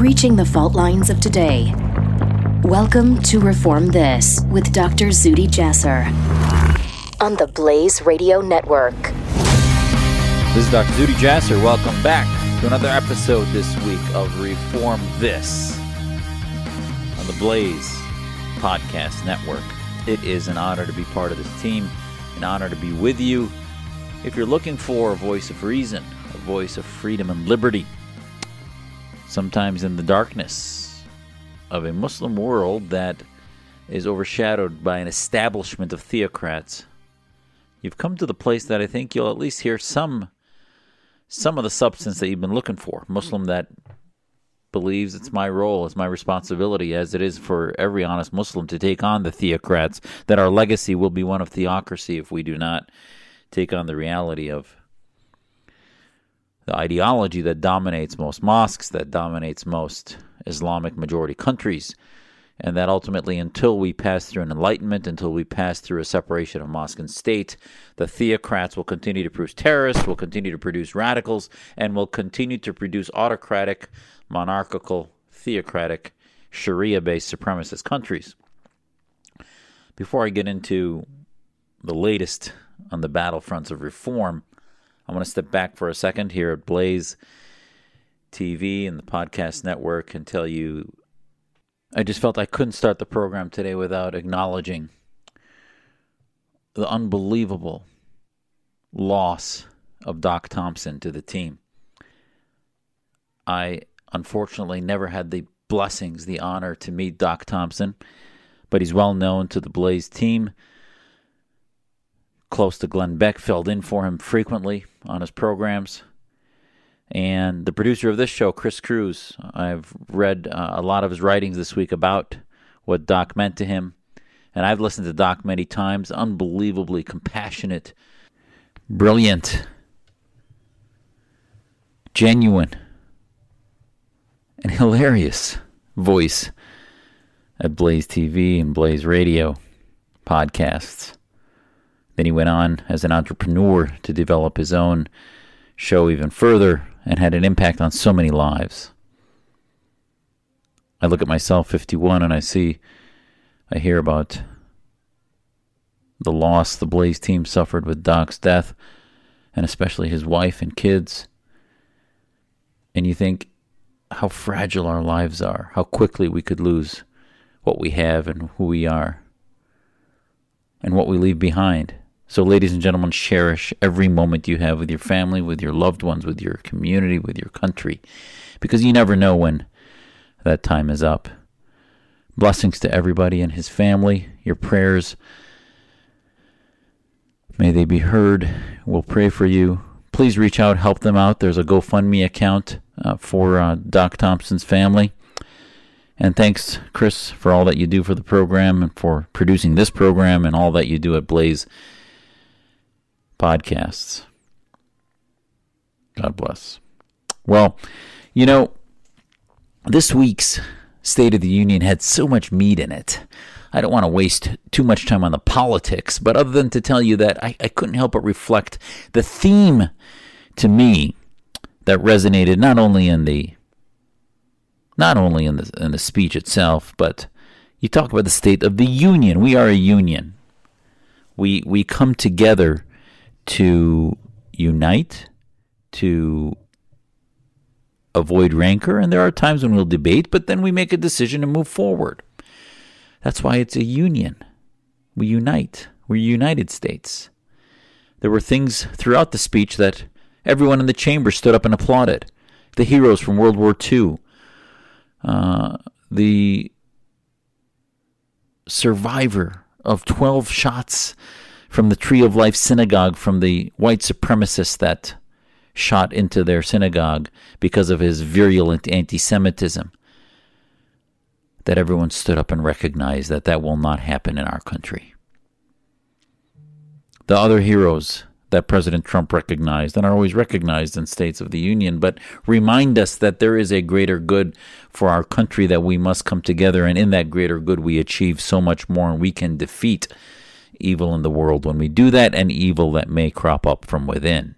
breaching the fault lines of today. Welcome to Reform This with Dr. Zuhdi Jasser on the Blaze Radio Network. This is Dr. Zuhdi Jasser. Welcome back to another episode this week of Reform This on the Blaze Podcast Network. It is an honor to be part of this team, an honor to be with you. If you're looking for a voice of reason, a voice of freedom and liberty, sometimes in the darkness of a Muslim world that is overshadowed by an establishment of theocrats, you've come to the place that I think you'll at least hear some some of the substance that you've been looking for. Muslim that believes it's my role, it's my responsibility, as it is for every honest Muslim to take on the theocrats, that our legacy will be one of theocracy if we do not take on the reality of the ideology that dominates most mosques, that dominates most Islamic majority countries, and that ultimately, until we pass through an enlightenment, until we pass through a separation of mosque and state, the theocrats will continue to produce terrorists, will continue to produce radicals, and will continue to produce autocratic, monarchical, theocratic, Sharia based supremacist countries. Before I get into the latest on the battlefronts of reform, I want to step back for a second here at Blaze TV and the podcast network and tell you I just felt I couldn't start the program today without acknowledging the unbelievable loss of Doc Thompson to the team. I unfortunately never had the blessings, the honor to meet Doc Thompson, but he's well known to the Blaze team. Close to Glenn Beck, filled in for him frequently on his programs. And the producer of this show, Chris Cruz, I've read uh, a lot of his writings this week about what Doc meant to him. And I've listened to Doc many times. Unbelievably compassionate, brilliant, genuine, and hilarious voice at Blaze TV and Blaze Radio podcasts. Then he went on as an entrepreneur to develop his own show even further and had an impact on so many lives. I look at myself, 51, and I see, I hear about the loss the Blaze team suffered with Doc's death, and especially his wife and kids. And you think how fragile our lives are, how quickly we could lose what we have and who we are, and what we leave behind. So, ladies and gentlemen, cherish every moment you have with your family, with your loved ones, with your community, with your country, because you never know when that time is up. Blessings to everybody and his family. Your prayers, may they be heard. We'll pray for you. Please reach out, help them out. There's a GoFundMe account uh, for uh, Doc Thompson's family. And thanks, Chris, for all that you do for the program and for producing this program and all that you do at Blaze podcasts. God bless. Well, you know, this week's State of the Union had so much meat in it. I don't want to waste too much time on the politics, but other than to tell you that I, I couldn't help but reflect the theme to me that resonated not only in the not only in the in the speech itself, but you talk about the state of the union. We are a union. We we come together to unite, to avoid rancor, and there are times when we'll debate, but then we make a decision to move forward. That's why it's a union. We unite. We're United States. There were things throughout the speech that everyone in the chamber stood up and applauded. The heroes from World War II, uh, the survivor of 12 shots from the Tree of Life synagogue from the white supremacists that shot into their synagogue because of his virulent anti Semitism. That everyone stood up and recognized that that will not happen in our country. The other heroes that President Trump recognized and are always recognized in states of the union, but remind us that there is a greater good for our country that we must come together, and in that greater good we achieve so much more, and we can defeat evil in the world when we do that, and evil that may crop up from within.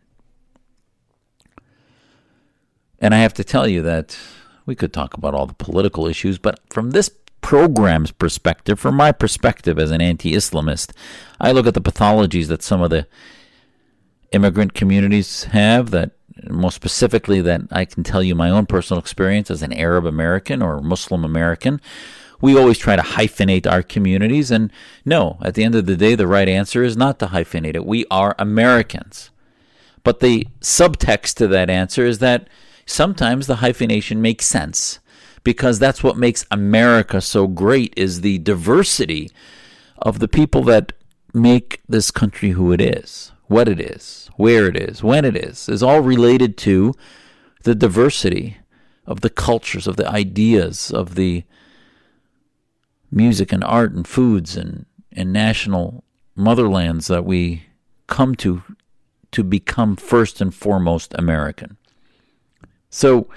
And I have to tell you that We could talk about all the political issues, but from this program's perspective, from my perspective as an anti Islamist, I look at the pathologies that some of the immigrant communities have that more specifically that I can tell you my own personal experience as an Arab American or Muslim American. We always try to hyphenate our communities, and no, at the end of the day, the right answer is not to hyphenate it. We are Americans. But the subtext to that answer is that sometimes the hyphenation makes sense because that's what makes America so great is the diversity of the people that make this country who it is, what it is, where it is, when it is, is all related to the diversity of the cultures, of the ideas, of the music and art and foods and, and national motherlands that we come to to become first and foremost American. So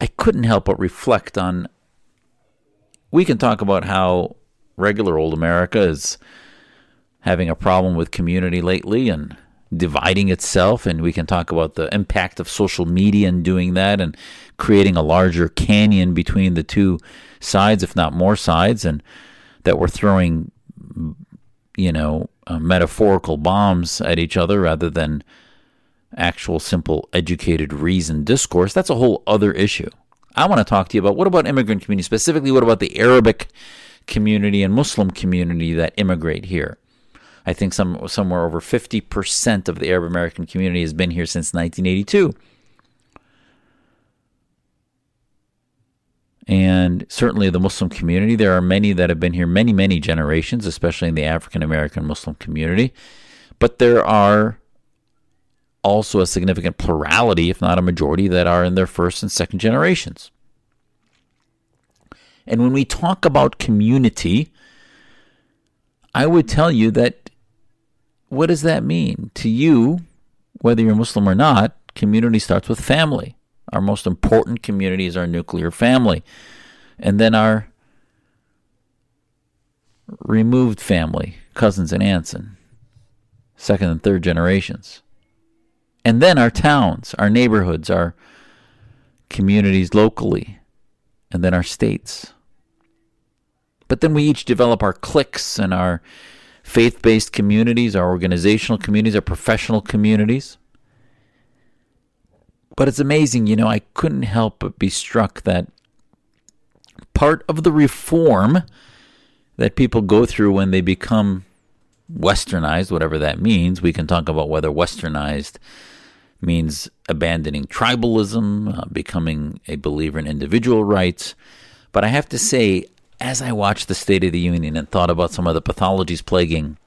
I couldn't help but reflect on. We can talk about how regular old America is having a problem with community lately and dividing itself, and we can talk about the impact of social media and doing that and creating a larger canyon between the two sides, if not more sides, and that we're throwing, you know, uh, metaphorical bombs at each other rather than actual simple educated reason discourse. That's a whole other issue. I want to talk to you about what about immigrant community specifically what about the Arabic community and Muslim community that immigrate here. I think some somewhere over 50% of the Arab American community has been here since 1982. And certainly the Muslim community, there are many that have been here many, many generations, especially in the African American Muslim community. But there are also a significant plurality, if not a majority, that are in their first and second generations. And when we talk about community, I would tell you that what does that mean? To you, whether you're Muslim or not, community starts with family. Our most important community is our nuclear family. And then our removed family, cousins and aunts, and second and third generations. And then our towns, our neighborhoods, our communities locally, and then our states. But then we each develop our cliques and our faith based communities, our organizational communities, our professional communities. But it's amazing, you know, I couldn't help but be struck that part of the reform that people go through when they become westernized, whatever that means, we can talk about whether westernized means abandoning tribalism, uh, becoming a believer in individual rights. But I have to say, as I watched the State of the Union and thought about some of the pathologies plaguing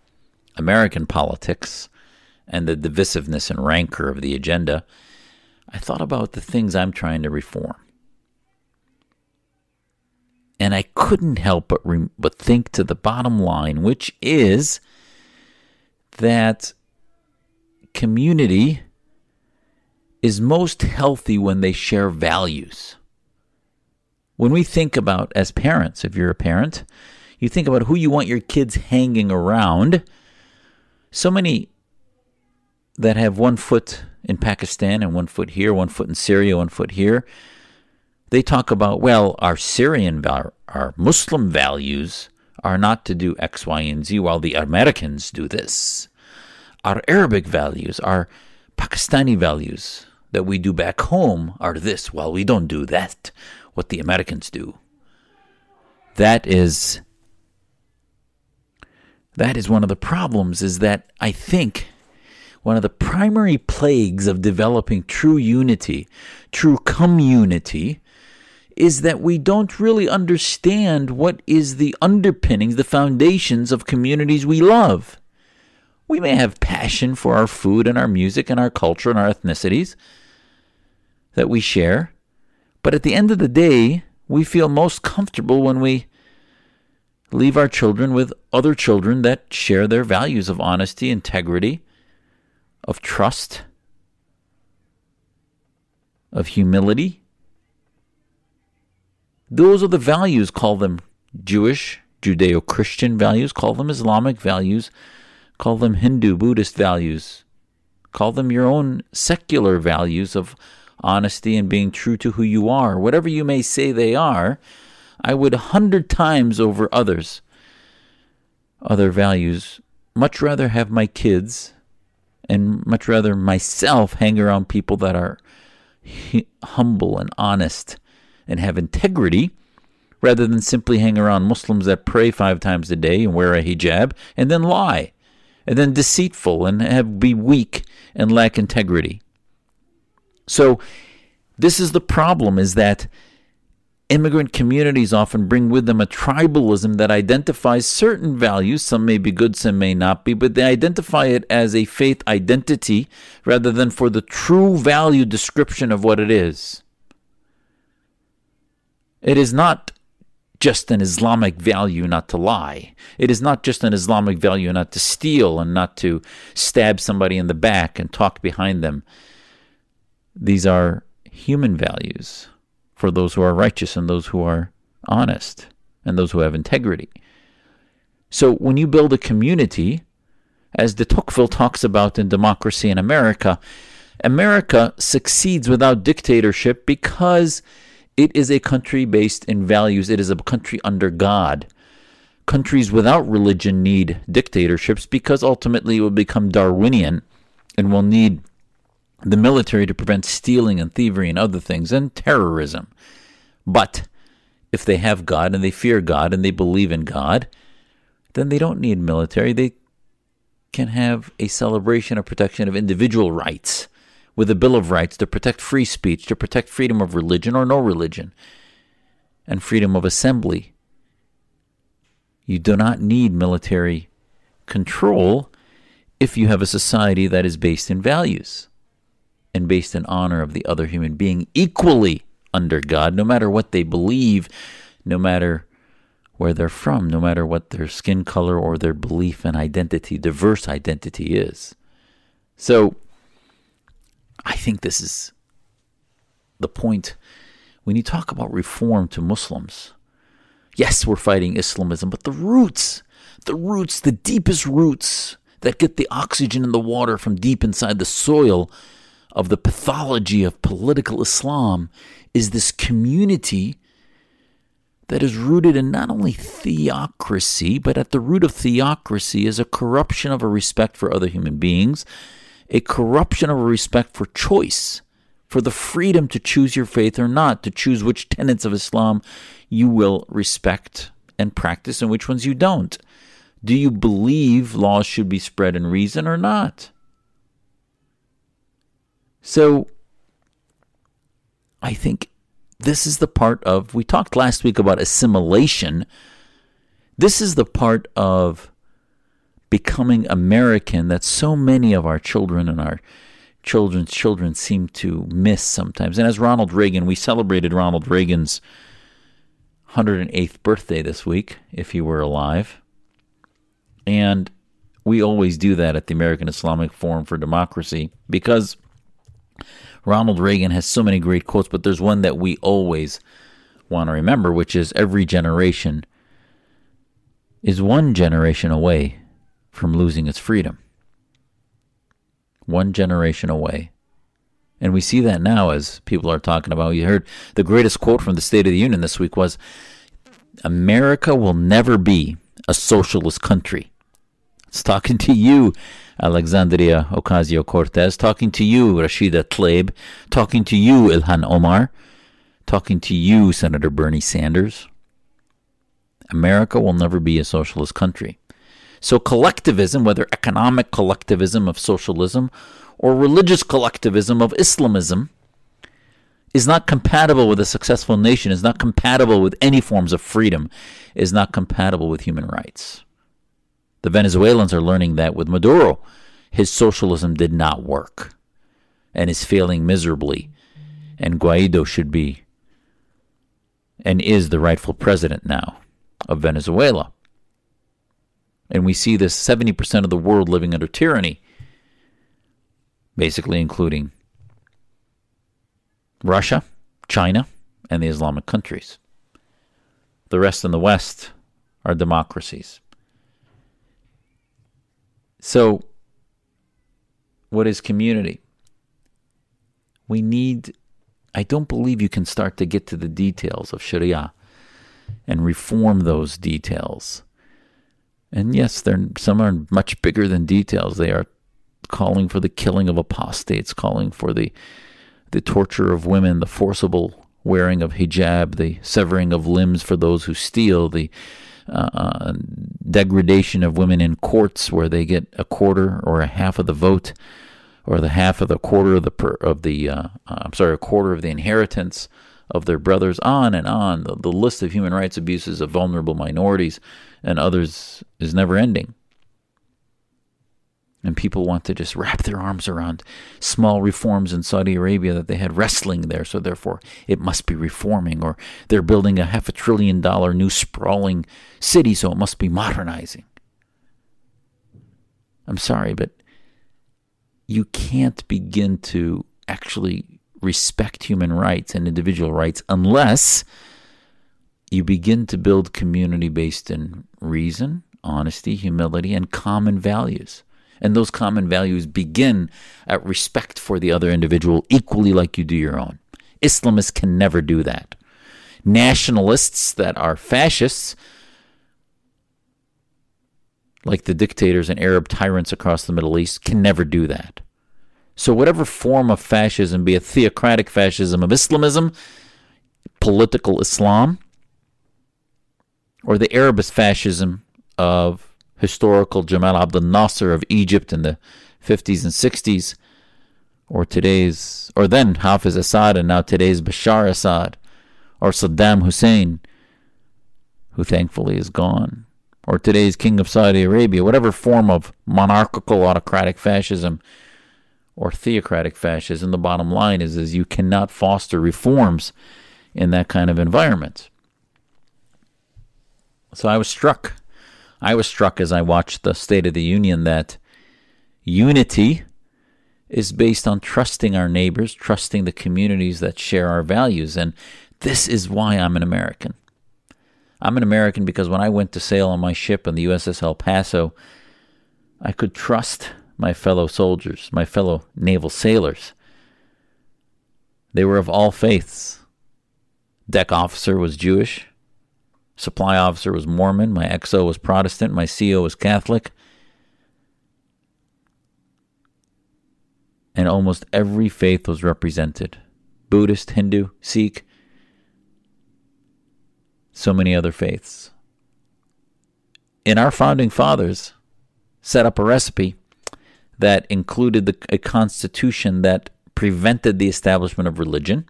American politics and the divisiveness and rancor of the agenda, I thought about the things I'm trying to reform. And I couldn't help but, re- but think to the bottom line, which is that community is most healthy when they share values. When we think about, as parents, if you're a parent, you think about who you want your kids hanging around. So many that have one foot in Pakistan and one foot here, one foot in Syria, one foot here, they talk about, well, our Syrian, our our Muslim values are not to do X, Y, and Z, while the Americans do this. Our Arabic values, our Pakistani values, that we do back home are this, while we don't do that, what the Americans do. That is that is one of the problems is that I think one of the primary plagues of developing true unity, true community, is that we don't really understand what is the underpinnings, the foundations of communities we love. We may have passion for our food and our music and our culture and our ethnicities, that we share. But at the end of the day, we feel most comfortable when we leave our children with other children that share their values of honesty, integrity, of trust, of humility. Those are the values, call them Jewish, Judeo Christian values, call them Islamic values, call them Hindu, Buddhist values, call them your own secular values of honesty and being true to who you are, whatever you may say they are, I would a hundred times over others, other values, much rather have my kids and much rather myself hang around people that are humble and honest and have integrity rather than simply hang around Muslims that pray five times a day and wear a hijab and then lie and then deceitful and have be weak and lack integrity. So this is the problem is that immigrant communities often bring with them a tribalism that identifies certain values. Some may be good, some may not be, but they identify it as a faith identity rather than for the true value description of what it is. It is not just an Islamic value not to lie. It is not just an Islamic value not to steal and not to stab somebody in the back and talk behind them. These are human values for those who are righteous and those who are honest and those who have integrity. So when you build a community, as de Tocqueville talks about in Democracy in America, America succeeds without dictatorship because it is a country based in values. It is a country under God. Countries without religion need dictatorships because ultimately it will become Darwinian and will need the military to prevent stealing and thievery and other things and terrorism. But if they have God and they fear God and they believe in God, then they don't need military. They can have a celebration of protection of individual rights with a Bill of Rights to protect free speech, to protect freedom of religion or no religion, and freedom of assembly. You do not need military control if you have a society that is based in values and based in honor of the other human being equally under God, no matter what they believe, no matter where they're from, no matter what their skin color or their belief and identity, diverse identity is. So, I think this is the point when you talk about reform to Muslims. Yes, we're fighting Islamism, but the roots, the roots, the deepest roots that get the oxygen and the water from deep inside the soil of the pathology of political Islam is this community that is rooted in not only theocracy, but at the root of theocracy is a corruption of a respect for other human beings, a corruption of a respect for choice, for the freedom to choose your faith or not, to choose which tenets of Islam you will respect and practice and which ones you don't. Do you believe laws should be spread in reason or not? So I think this is the part of, we talked last week about assimilation. This is the part of becoming American that so many of our children and our children's children seem to miss sometimes. And as Ronald Reagan, we celebrated Ronald Reagan's 108th birthday this week, if he were alive. And we always do that at the American Islamic Forum for Democracy because Ronald Reagan has so many great quotes, but there's one that we always want to remember, which is every generation is one generation away from losing its freedom. One generation away. And we see that now as people are talking about. You heard the greatest quote from the State of the Union this week was America will never be a socialist country. It's talking to you, Alexandria Ocasio Cortez, talking to you, Rashida Tlaib, talking to you, Ilhan Omar, talking to you, Senator Bernie Sanders. America will never be a socialist country. So, collectivism, whether economic collectivism of socialism or religious collectivism of Islamism, is not compatible with a successful nation, is not compatible with any forms of freedom, is not compatible with human rights. The Venezuelans are learning that with Maduro. His socialism did not work and is failing miserably. And Guaido should be and is the rightful president now of Venezuela. And we see this 70% of the world living under tyranny, basically including Russia, China, and the Islamic countries. The rest in the West are democracies. So, what is community? We need I don't believe you can start to get to the details of Sharia and reform those details. And yes, they're, some are much bigger than details. They are calling for the killing of apostates, calling for the the torture of women, the forcible wearing of hijab, the severing of limbs for those who steal, the uh, uh, degradation of women in courts where they get a quarter or a half of the vote, or the half of the quarter of the per, of the uh, uh, I'm sorry, a quarter of the inheritance of their brothers. On and on, the, the list of human rights abuses of vulnerable minorities and others is never ending. And people want to just wrap their arms around small reforms in Saudi Arabia that they had wrestling there, so therefore it must be reforming. Or they're building a half a trillion dollar new sprawling city, so it must be modernizing. I'm sorry, but you can't begin to actually respect human rights and individual rights unless you begin to build community based in reason, honesty, humility, and common values. And those common values begin at respect for the other individual equally like you do your own. Islamists can never do that. Nationalists that are fascists, like the dictators and Arab tyrants across the Middle East, can never do that. So, whatever form of fascism, be it theocratic fascism of Islamism, political Islam, or the Arabist fascism of historical Jamal Abdel Nasser of Egypt in the 50s and 60s, or today's, or then Hafiz Assad and now today's Bashar Assad, or Saddam Hussein, who thankfully is gone, or today's King of Saudi Arabia, whatever form of monarchical autocratic fascism or theocratic fascism, the bottom line is, is you cannot foster reforms in that kind of environment. So I was struck I was struck as I watched the State of the Union that unity is based on trusting our neighbors, trusting the communities that share our values. And this is why I'm an American. I'm an American because when I went to sail on my ship on the USS El Paso, I could trust my fellow soldiers, my fellow naval sailors. They were of all faiths. Deck officer was Jewish supply officer was Mormon, my XO was Protestant, my CO was Catholic. And almost every faith was represented Buddhist, Hindu, Sikh, so many other faiths. And our founding fathers set up a recipe that included the, a constitution that prevented the establishment of religion.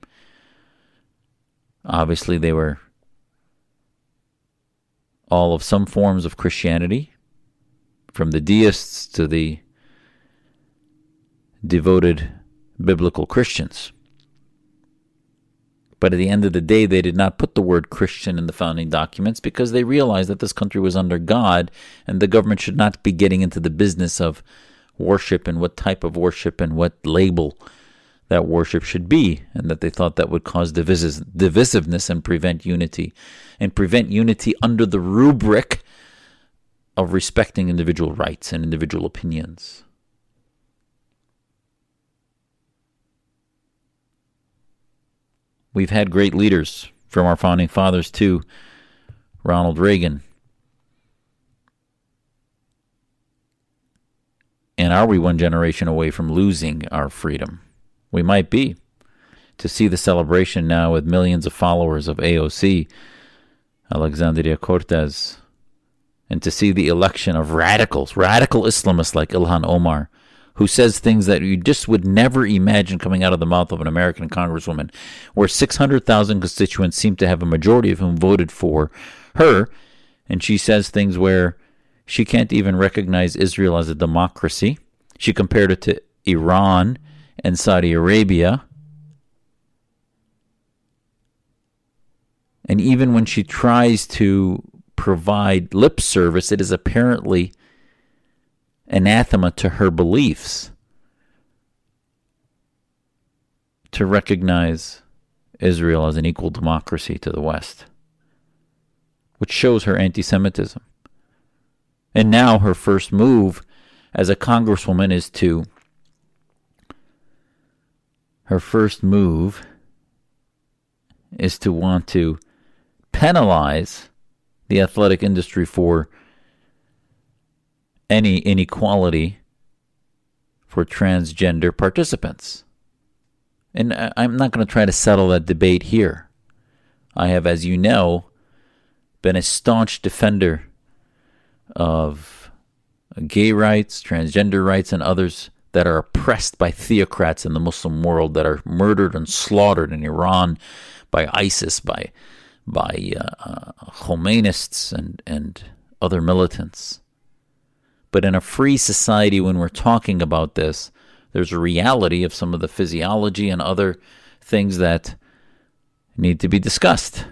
Obviously, they were all of some forms of Christianity, from the deists to the devoted biblical Christians. But at the end of the day, they did not put the word Christian in the founding documents because they realized that this country was under God and the government should not be getting into the business of worship and what type of worship and what label that worship should be, and that they thought that would cause divisiveness and prevent unity, and prevent unity under the rubric of respecting individual rights and individual opinions. We've had great leaders from our founding fathers, too. Ronald Reagan. And are we one generation away from losing our freedom? We might be. To see the celebration now with millions of followers of AOC, Alexandria Cortez, and to see the election of radicals, radical Islamists like Ilhan Omar, who says things that you just would never imagine coming out of the mouth of an American congresswoman, where 600,000 constituents seem to have a majority of whom voted for her, and she says things where she can't even recognize Israel as a democracy. She compared it to Iran and Saudi Arabia. And even when she tries to provide lip service, it is apparently anathema to her beliefs to recognize Israel as an equal democracy to the West, which shows her anti Semitism. And now her first move as a congresswoman is to her first move is to want to penalize the athletic industry for any inequality for transgender participants. And I'm not going to try to settle that debate here. I have, as you know, been a staunch defender of gay rights, transgender rights, and others that are oppressed by theocrats in the Muslim world that are murdered and slaughtered in Iran by ISIS, by by uh, uh, Khomeinists and and other militants. But in a free society, when we're talking about this, there's a reality of some of the physiology and other things that need to be discussed.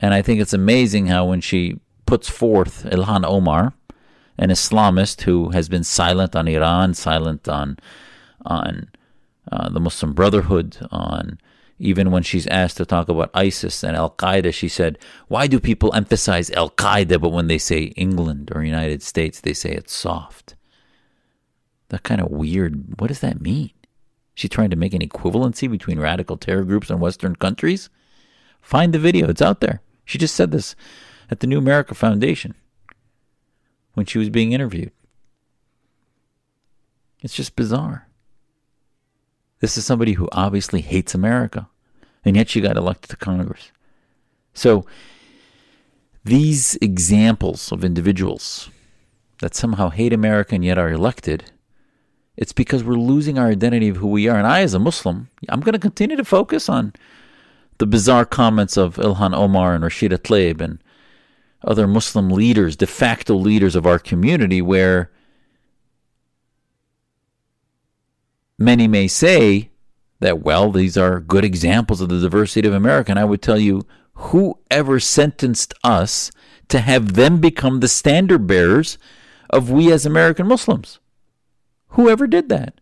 And I think it's amazing how when she puts forth Ilhan Omar, an Islamist who has been silent on Iran, silent on on uh, the Muslim Brotherhood, on even when she's asked to talk about ISIS and Al Qaeda, she said, "Why do people emphasize Al Qaeda, but when they say England or United States, they say it's soft?" That kind of weird. What does that mean? She trying to make an equivalency between radical terror groups in Western countries? Find the video; it's out there. She just said this at the New America Foundation when she was being interviewed. It's just bizarre. This is somebody who obviously hates America, and yet she got elected to Congress. So, these examples of individuals that somehow hate America and yet are elected, it's because we're losing our identity of who we are. And I, as a Muslim, I'm going to continue to focus on the bizarre comments of Ilhan Omar and Rashida Tlaib and other Muslim leaders, de facto leaders of our community, where many may say that, well, these are good examples of the diversity of America. And I would tell you, whoever sentenced us to have them become the standard bearers of we as American Muslims? Whoever did that?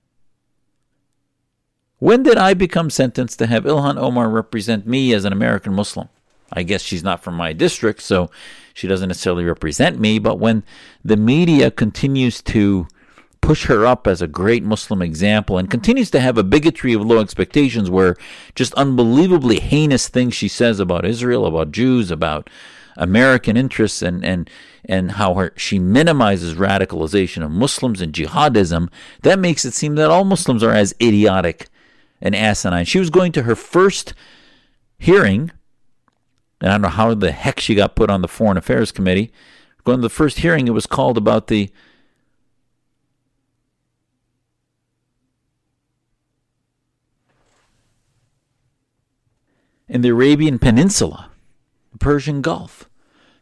When did I become sentenced to have Ilhan Omar represent me as an American Muslim? I guess she's not from my district, so she doesn't necessarily represent me. But when the media continues to push her up as a great Muslim example and continues to have a bigotry of low expectations where just unbelievably heinous things she says about Israel, about Jews, about American interests and and and how her, she minimizes radicalization of Muslims and jihadism, that makes it seem that all Muslims are as idiotic and asinine. She was going to her first hearing and I don't know how the heck she got put on the Foreign Affairs Committee. Going to the first hearing, it was called about the in the Arabian Peninsula, the Persian Gulf.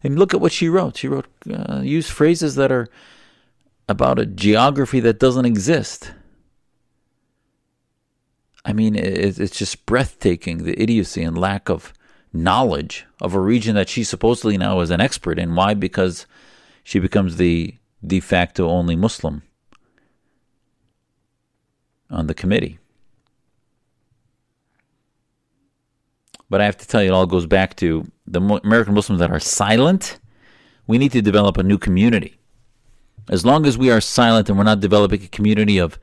And look at what she wrote. She wrote, uh, used phrases that are about a geography that doesn't exist. I mean, it's just breathtaking the idiocy and lack of knowledge of a region that she supposedly now is an expert in. Why? Because she becomes the de facto only Muslim on the committee. But I have to tell you, it all goes back to the American Muslims that are silent. We need to develop a new community. As long as we are silent and we're not developing a community of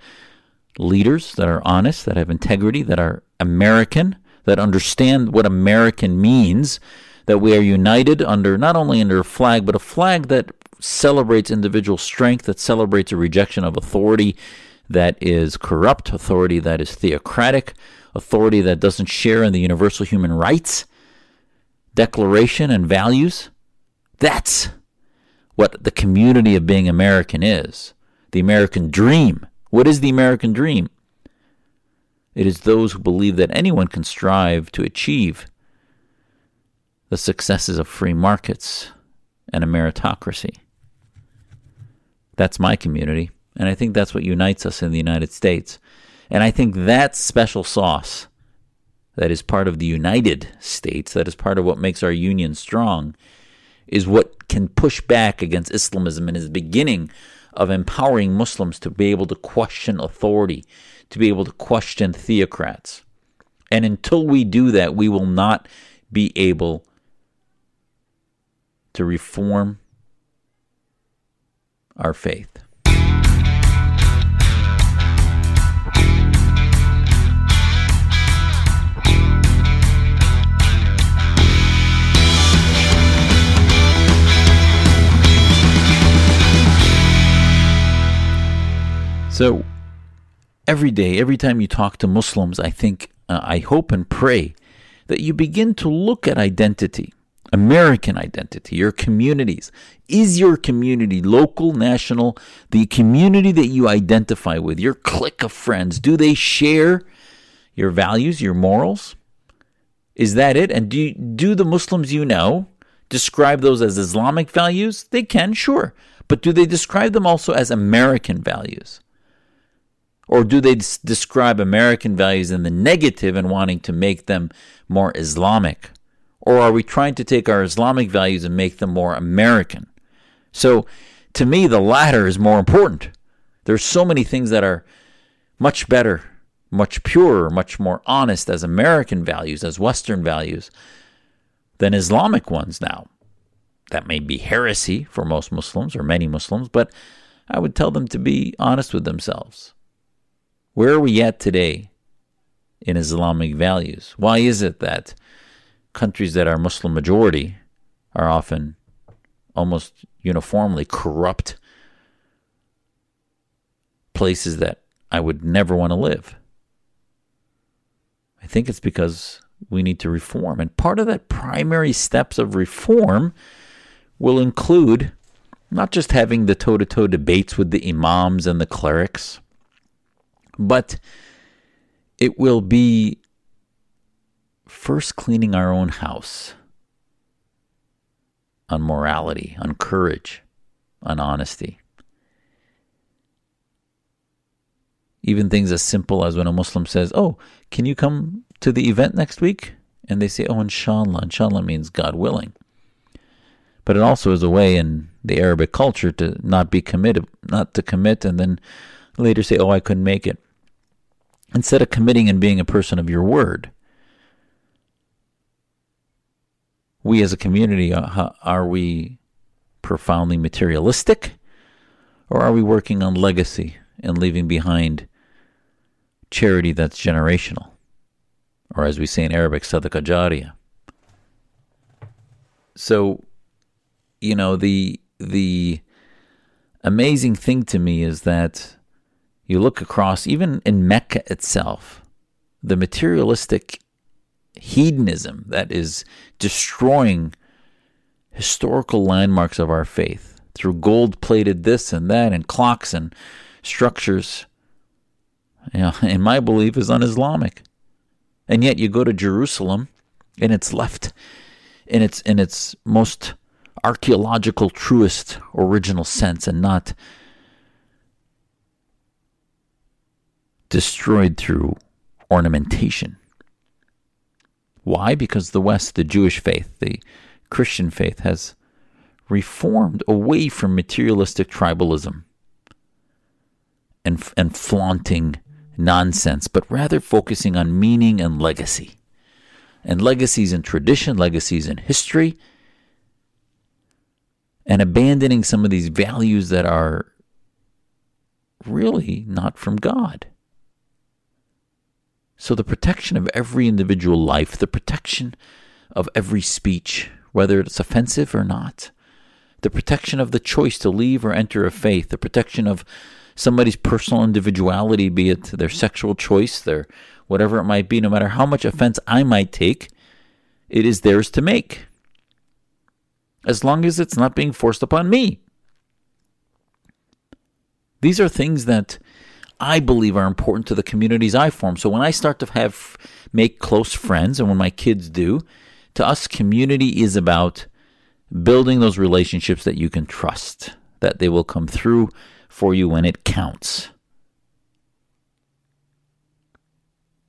leaders that are honest, that have integrity, that are American, that understand what American means, that we are united under not only under a flag, but a flag that celebrates individual strength, that celebrates a rejection of authority that is corrupt, authority that is theocratic, authority that doesn't share in the universal human rights declaration and values. That's what the community of being American is. The American dream. What is the American dream? It is those who believe that anyone can strive to achieve the successes of free markets and a meritocracy. That's my community, and I think that's what unites us in the United States. And I think that special sauce that is part of the United States, that is part of what makes our union strong, is what can push back against Islamism and is the beginning of empowering Muslims to be able to question authority, to be able to question theocrats. And until we do that, we will not be able to reform our faith. So, every day, every time you talk to Muslims, I think, uh, I hope and pray that you begin to look at identity, American identity, your communities. Is your community local, national, the community that you identify with, your clique of friends, do they share your values, your morals? Is that it? And do do the Muslims you know describe those as Islamic values? They can, sure. But do they describe them also as American values? Or do they describe American values in the negative and wanting to make them more Islamic? Or are we trying to take our Islamic values and make them more American? So, to me, the latter is more important. There's so many things that are much better, much purer, much more honest as American values, as Western values, than Islamic ones now. That may be heresy for most Muslims or many Muslims, but I would tell them to be honest with themselves. Where are we at today in Islamic values? Why is it that countries that are Muslim majority are often almost uniformly corrupt places that I would never want to live? I think it's because we need to reform. And part of that primary steps of reform will include not just having the toe to toe debates with the imams and the clerics, but it will be first cleaning our own house on morality, on courage, on honesty. Even things as simple as when a Muslim says, Oh, can you come to the event next week? And they say, Oh, inshallah. Inshallah means God willing. But it also is a way in the Arabic culture to not be committed, not to commit and then later say, Oh, I couldn't make it instead of committing and being a person of your word. We as a community, uh, are we profoundly materialistic? Or are we working on legacy and leaving behind charity that's generational? Or as we say in Arabic, sadaqah jariyah. So, you know, the the amazing thing to me is that you look across, even in Mecca itself, the materialistic hedonism that is destroying historical landmarks of our faith through gold plated this and that and clocks and structures, you know, in my belief, is un Islamic. And yet you go to Jerusalem and it's left in its in its most archaeological, truest, original sense and not destroyed through ornamentation. Why? Because the West, the Jewish faith, the Christian faith, has reformed away from materialistic tribalism and, and flaunting nonsense, but rather focusing on meaning and legacy. And legacies in tradition, legacies in history, and abandoning some of these values that are really not from God. So, the protection of every individual life, the protection of every speech, whether it's offensive or not, the protection of the choice to leave or enter a faith, the protection of somebody's personal individuality, be it their sexual choice, their whatever it might be, no matter how much offense I might take, it is theirs to make. As long as it's not being forced upon me. These are things that I believe are important to the communities I form. So when I start to have make close friends and when my kids do, to us community is about building those relationships that you can trust, that they will come through for you when it counts.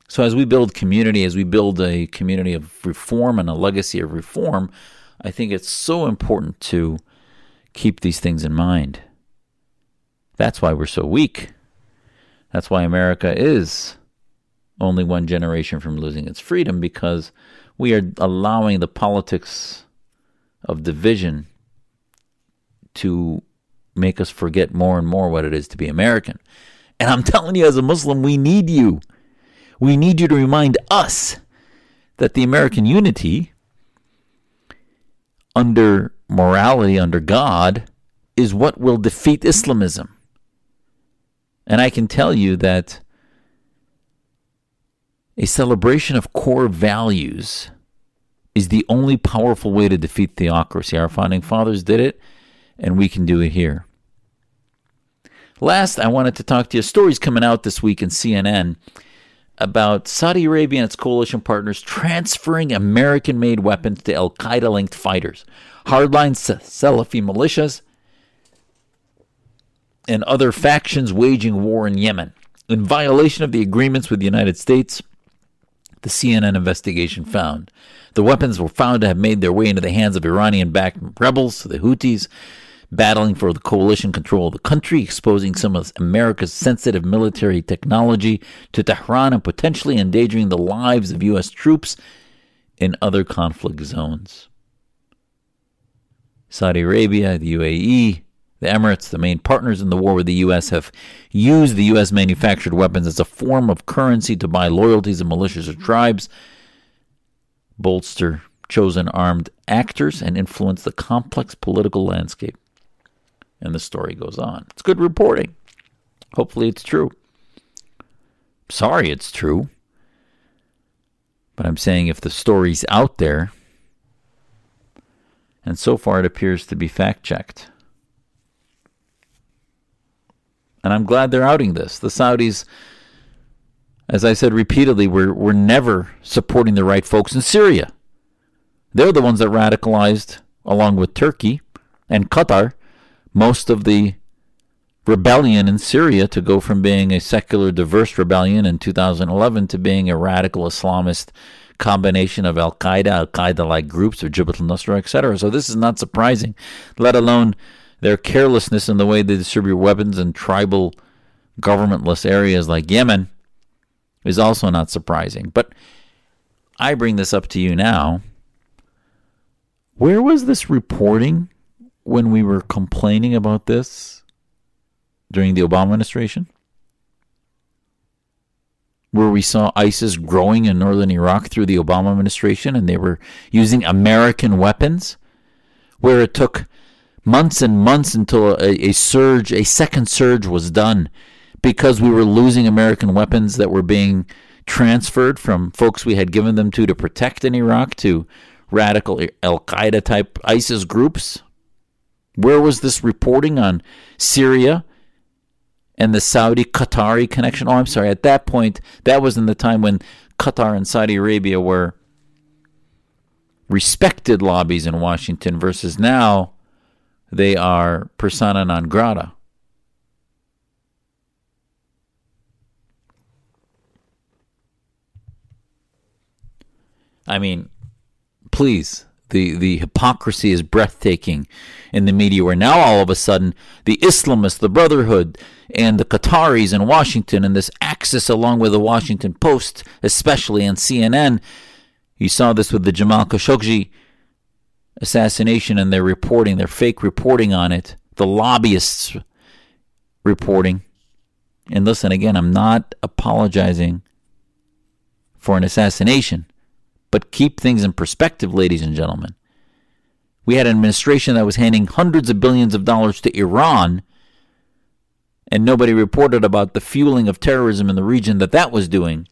So as we build community, as we build a community of reform and a legacy of reform, I think it's so important to keep these things in mind. That's why we're so weak. That's why America is only one generation from losing its freedom because we are allowing the politics of division to make us forget more and more what it is to be American. And I'm telling you, as a Muslim, we need you. We need you to remind us that the American unity under morality, under God, is what will defeat Islamism. And I can tell you that a celebration of core values is the only powerful way to defeat theocracy. Our founding fathers did it, and we can do it here. Last, I wanted to talk to you. Stories coming out this week in CNN about Saudi Arabia and its coalition partners transferring American made weapons to Al Qaeda linked fighters, hardline Salafi militias, and other factions waging war in Yemen. In violation of the agreements with the United States, the CNN investigation found. The weapons were found to have made their way into the hands of Iranian backed rebels, the Houthis, battling for the coalition control of the country, exposing some of America's sensitive military technology to Tehran and potentially endangering the lives of U.S. troops in other conflict zones. Saudi Arabia, the UAE, the Emirates, the main partners in the war with the U.S., have used the U.S. manufactured weapons as a form of currency to buy loyalties of militias or tribes, bolster chosen armed actors, and influence the complex political landscape. And the story goes on. It's good reporting. Hopefully, it's true. Sorry, it's true. But I'm saying if the story's out there, and so far it appears to be fact checked. And I'm glad they're outing this. The Saudis, as I said repeatedly, were, were never supporting the right folks in Syria. They're the ones that radicalized, along with Turkey and Qatar, most of the rebellion in Syria to go from being a secular, diverse rebellion in 2011 to being a radical Islamist combination of Al Qaeda, Al Qaeda like groups, or Jabhat al Nusra, etc. So this is not surprising, let alone their carelessness in the way they distribute weapons in tribal, governmentless areas like Yemen is also not surprising. But I bring this up to you now. Where was this reporting when we were complaining about this during the Obama administration? Where we saw ISIS growing in northern Iraq through the Obama administration and they were using American weapons? Where it took months and months until a, a surge, a second surge was done because we were losing American weapons that were being transferred from folks we had given them to to protect in Iraq to radical Al Qaeda type ISIS groups. Where was this reporting on Syria and the Saudi Qatari connection? Oh, I'm sorry. At that point, that was in the time when Qatar and Saudi Arabia were respected lobbies in Washington versus now they are persona non grata. I mean, please, the, the hypocrisy is breathtaking in the media where now all of a sudden the Islamists, the Brotherhood, and the Qataris in Washington and this axis along with the Washington Post, especially on CNN, you saw this with the Jamal Khashoggi assassination and their reporting, their fake reporting on it, the lobbyists reporting. And listen, again, I'm not apologizing for an assassination. But keep things in perspective, ladies and gentlemen. We had an administration that was handing hundreds of billions of dollars to Iran, and nobody reported about the fueling of terrorism in the region that that was doing.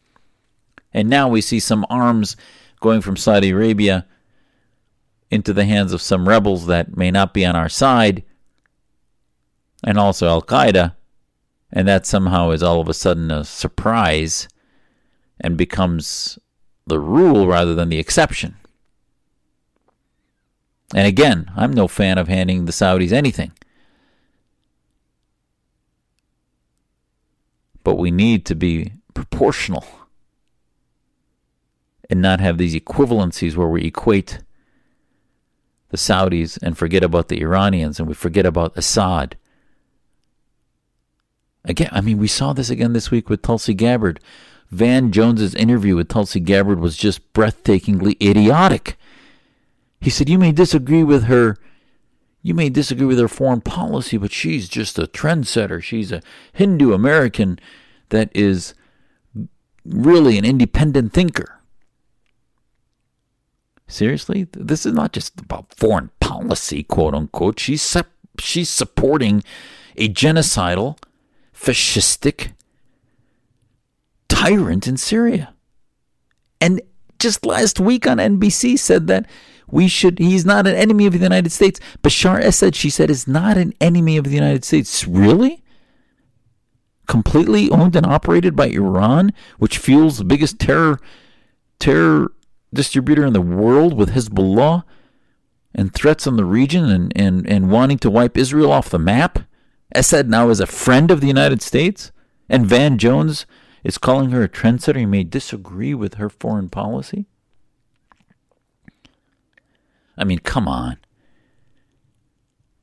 And now we see some arms going from Saudi Arabia into the hands of some rebels that may not be on our side, and also Al Qaeda, and that somehow is all of a sudden a surprise and becomes the rule rather than the exception. And again, I'm no fan of handing the Saudis anything. But we need to be proportional and not have these equivalencies where we equate the Saudis and forget about the Iranians and we forget about Assad. Again, I mean, we saw this again this week with Tulsi Gabbard. Van Jones's interview with Tulsi Gabbard was just breathtakingly idiotic. He said, "You may disagree with her, you may disagree with her foreign policy, but she's just a trendsetter. She's a Hindu American that is really an independent thinker." Seriously, this is not just about foreign policy, quote unquote. She's she's supporting a genocidal fascistic tyrant in Syria. And just last week on NBC said that we should he's not an enemy of the United States. Bashar Assad, she said, is not an enemy of the United States. Really? Completely owned and operated by Iran, which fuels the biggest terror terror distributor in the world with Hezbollah and threats on the region and, and, and wanting to wipe Israel off the map. Assad now is a friend of the United States. And Van Jones is calling her a trendsetter. He may disagree with her foreign policy. I mean, come on.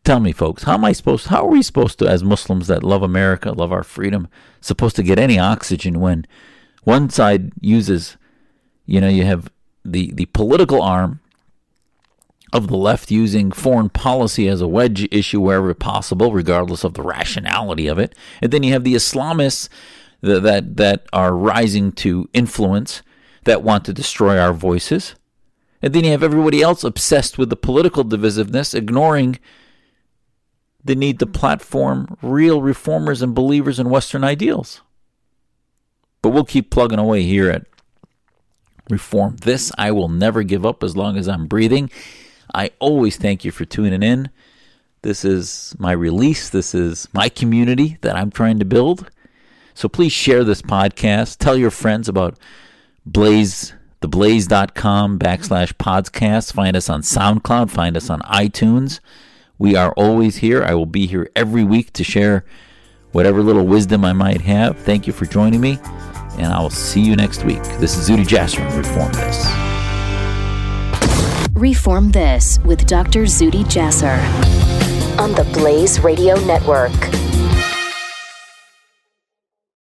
Tell me, folks, how am I supposed? How are we supposed to, as Muslims that love America, love our freedom, supposed to get any oxygen when one side uses, you know, you have the the political arm of the left using foreign policy as a wedge issue wherever possible, regardless of the rationality of it, and then you have the Islamists that that, that are rising to influence that want to destroy our voices. And then you have everybody else obsessed with the political divisiveness, ignoring the need to platform real reformers and believers in Western ideals. But we'll keep plugging away here at Reform This. I will never give up as long as I'm breathing. I always thank you for tuning in. This is my release. This is my community that I'm trying to build. So please share this podcast. Tell your friends about Blaze theblaze.com backslash podcast. Find us on SoundCloud. Find us on iTunes. We are always here. I will be here every week to share whatever little wisdom I might have. Thank you for joining me, and I will see you next week. This is Zuhdi Jasser Reform This. Reform This with Dr. Zuhdi Jasser on the Blaze Radio Network.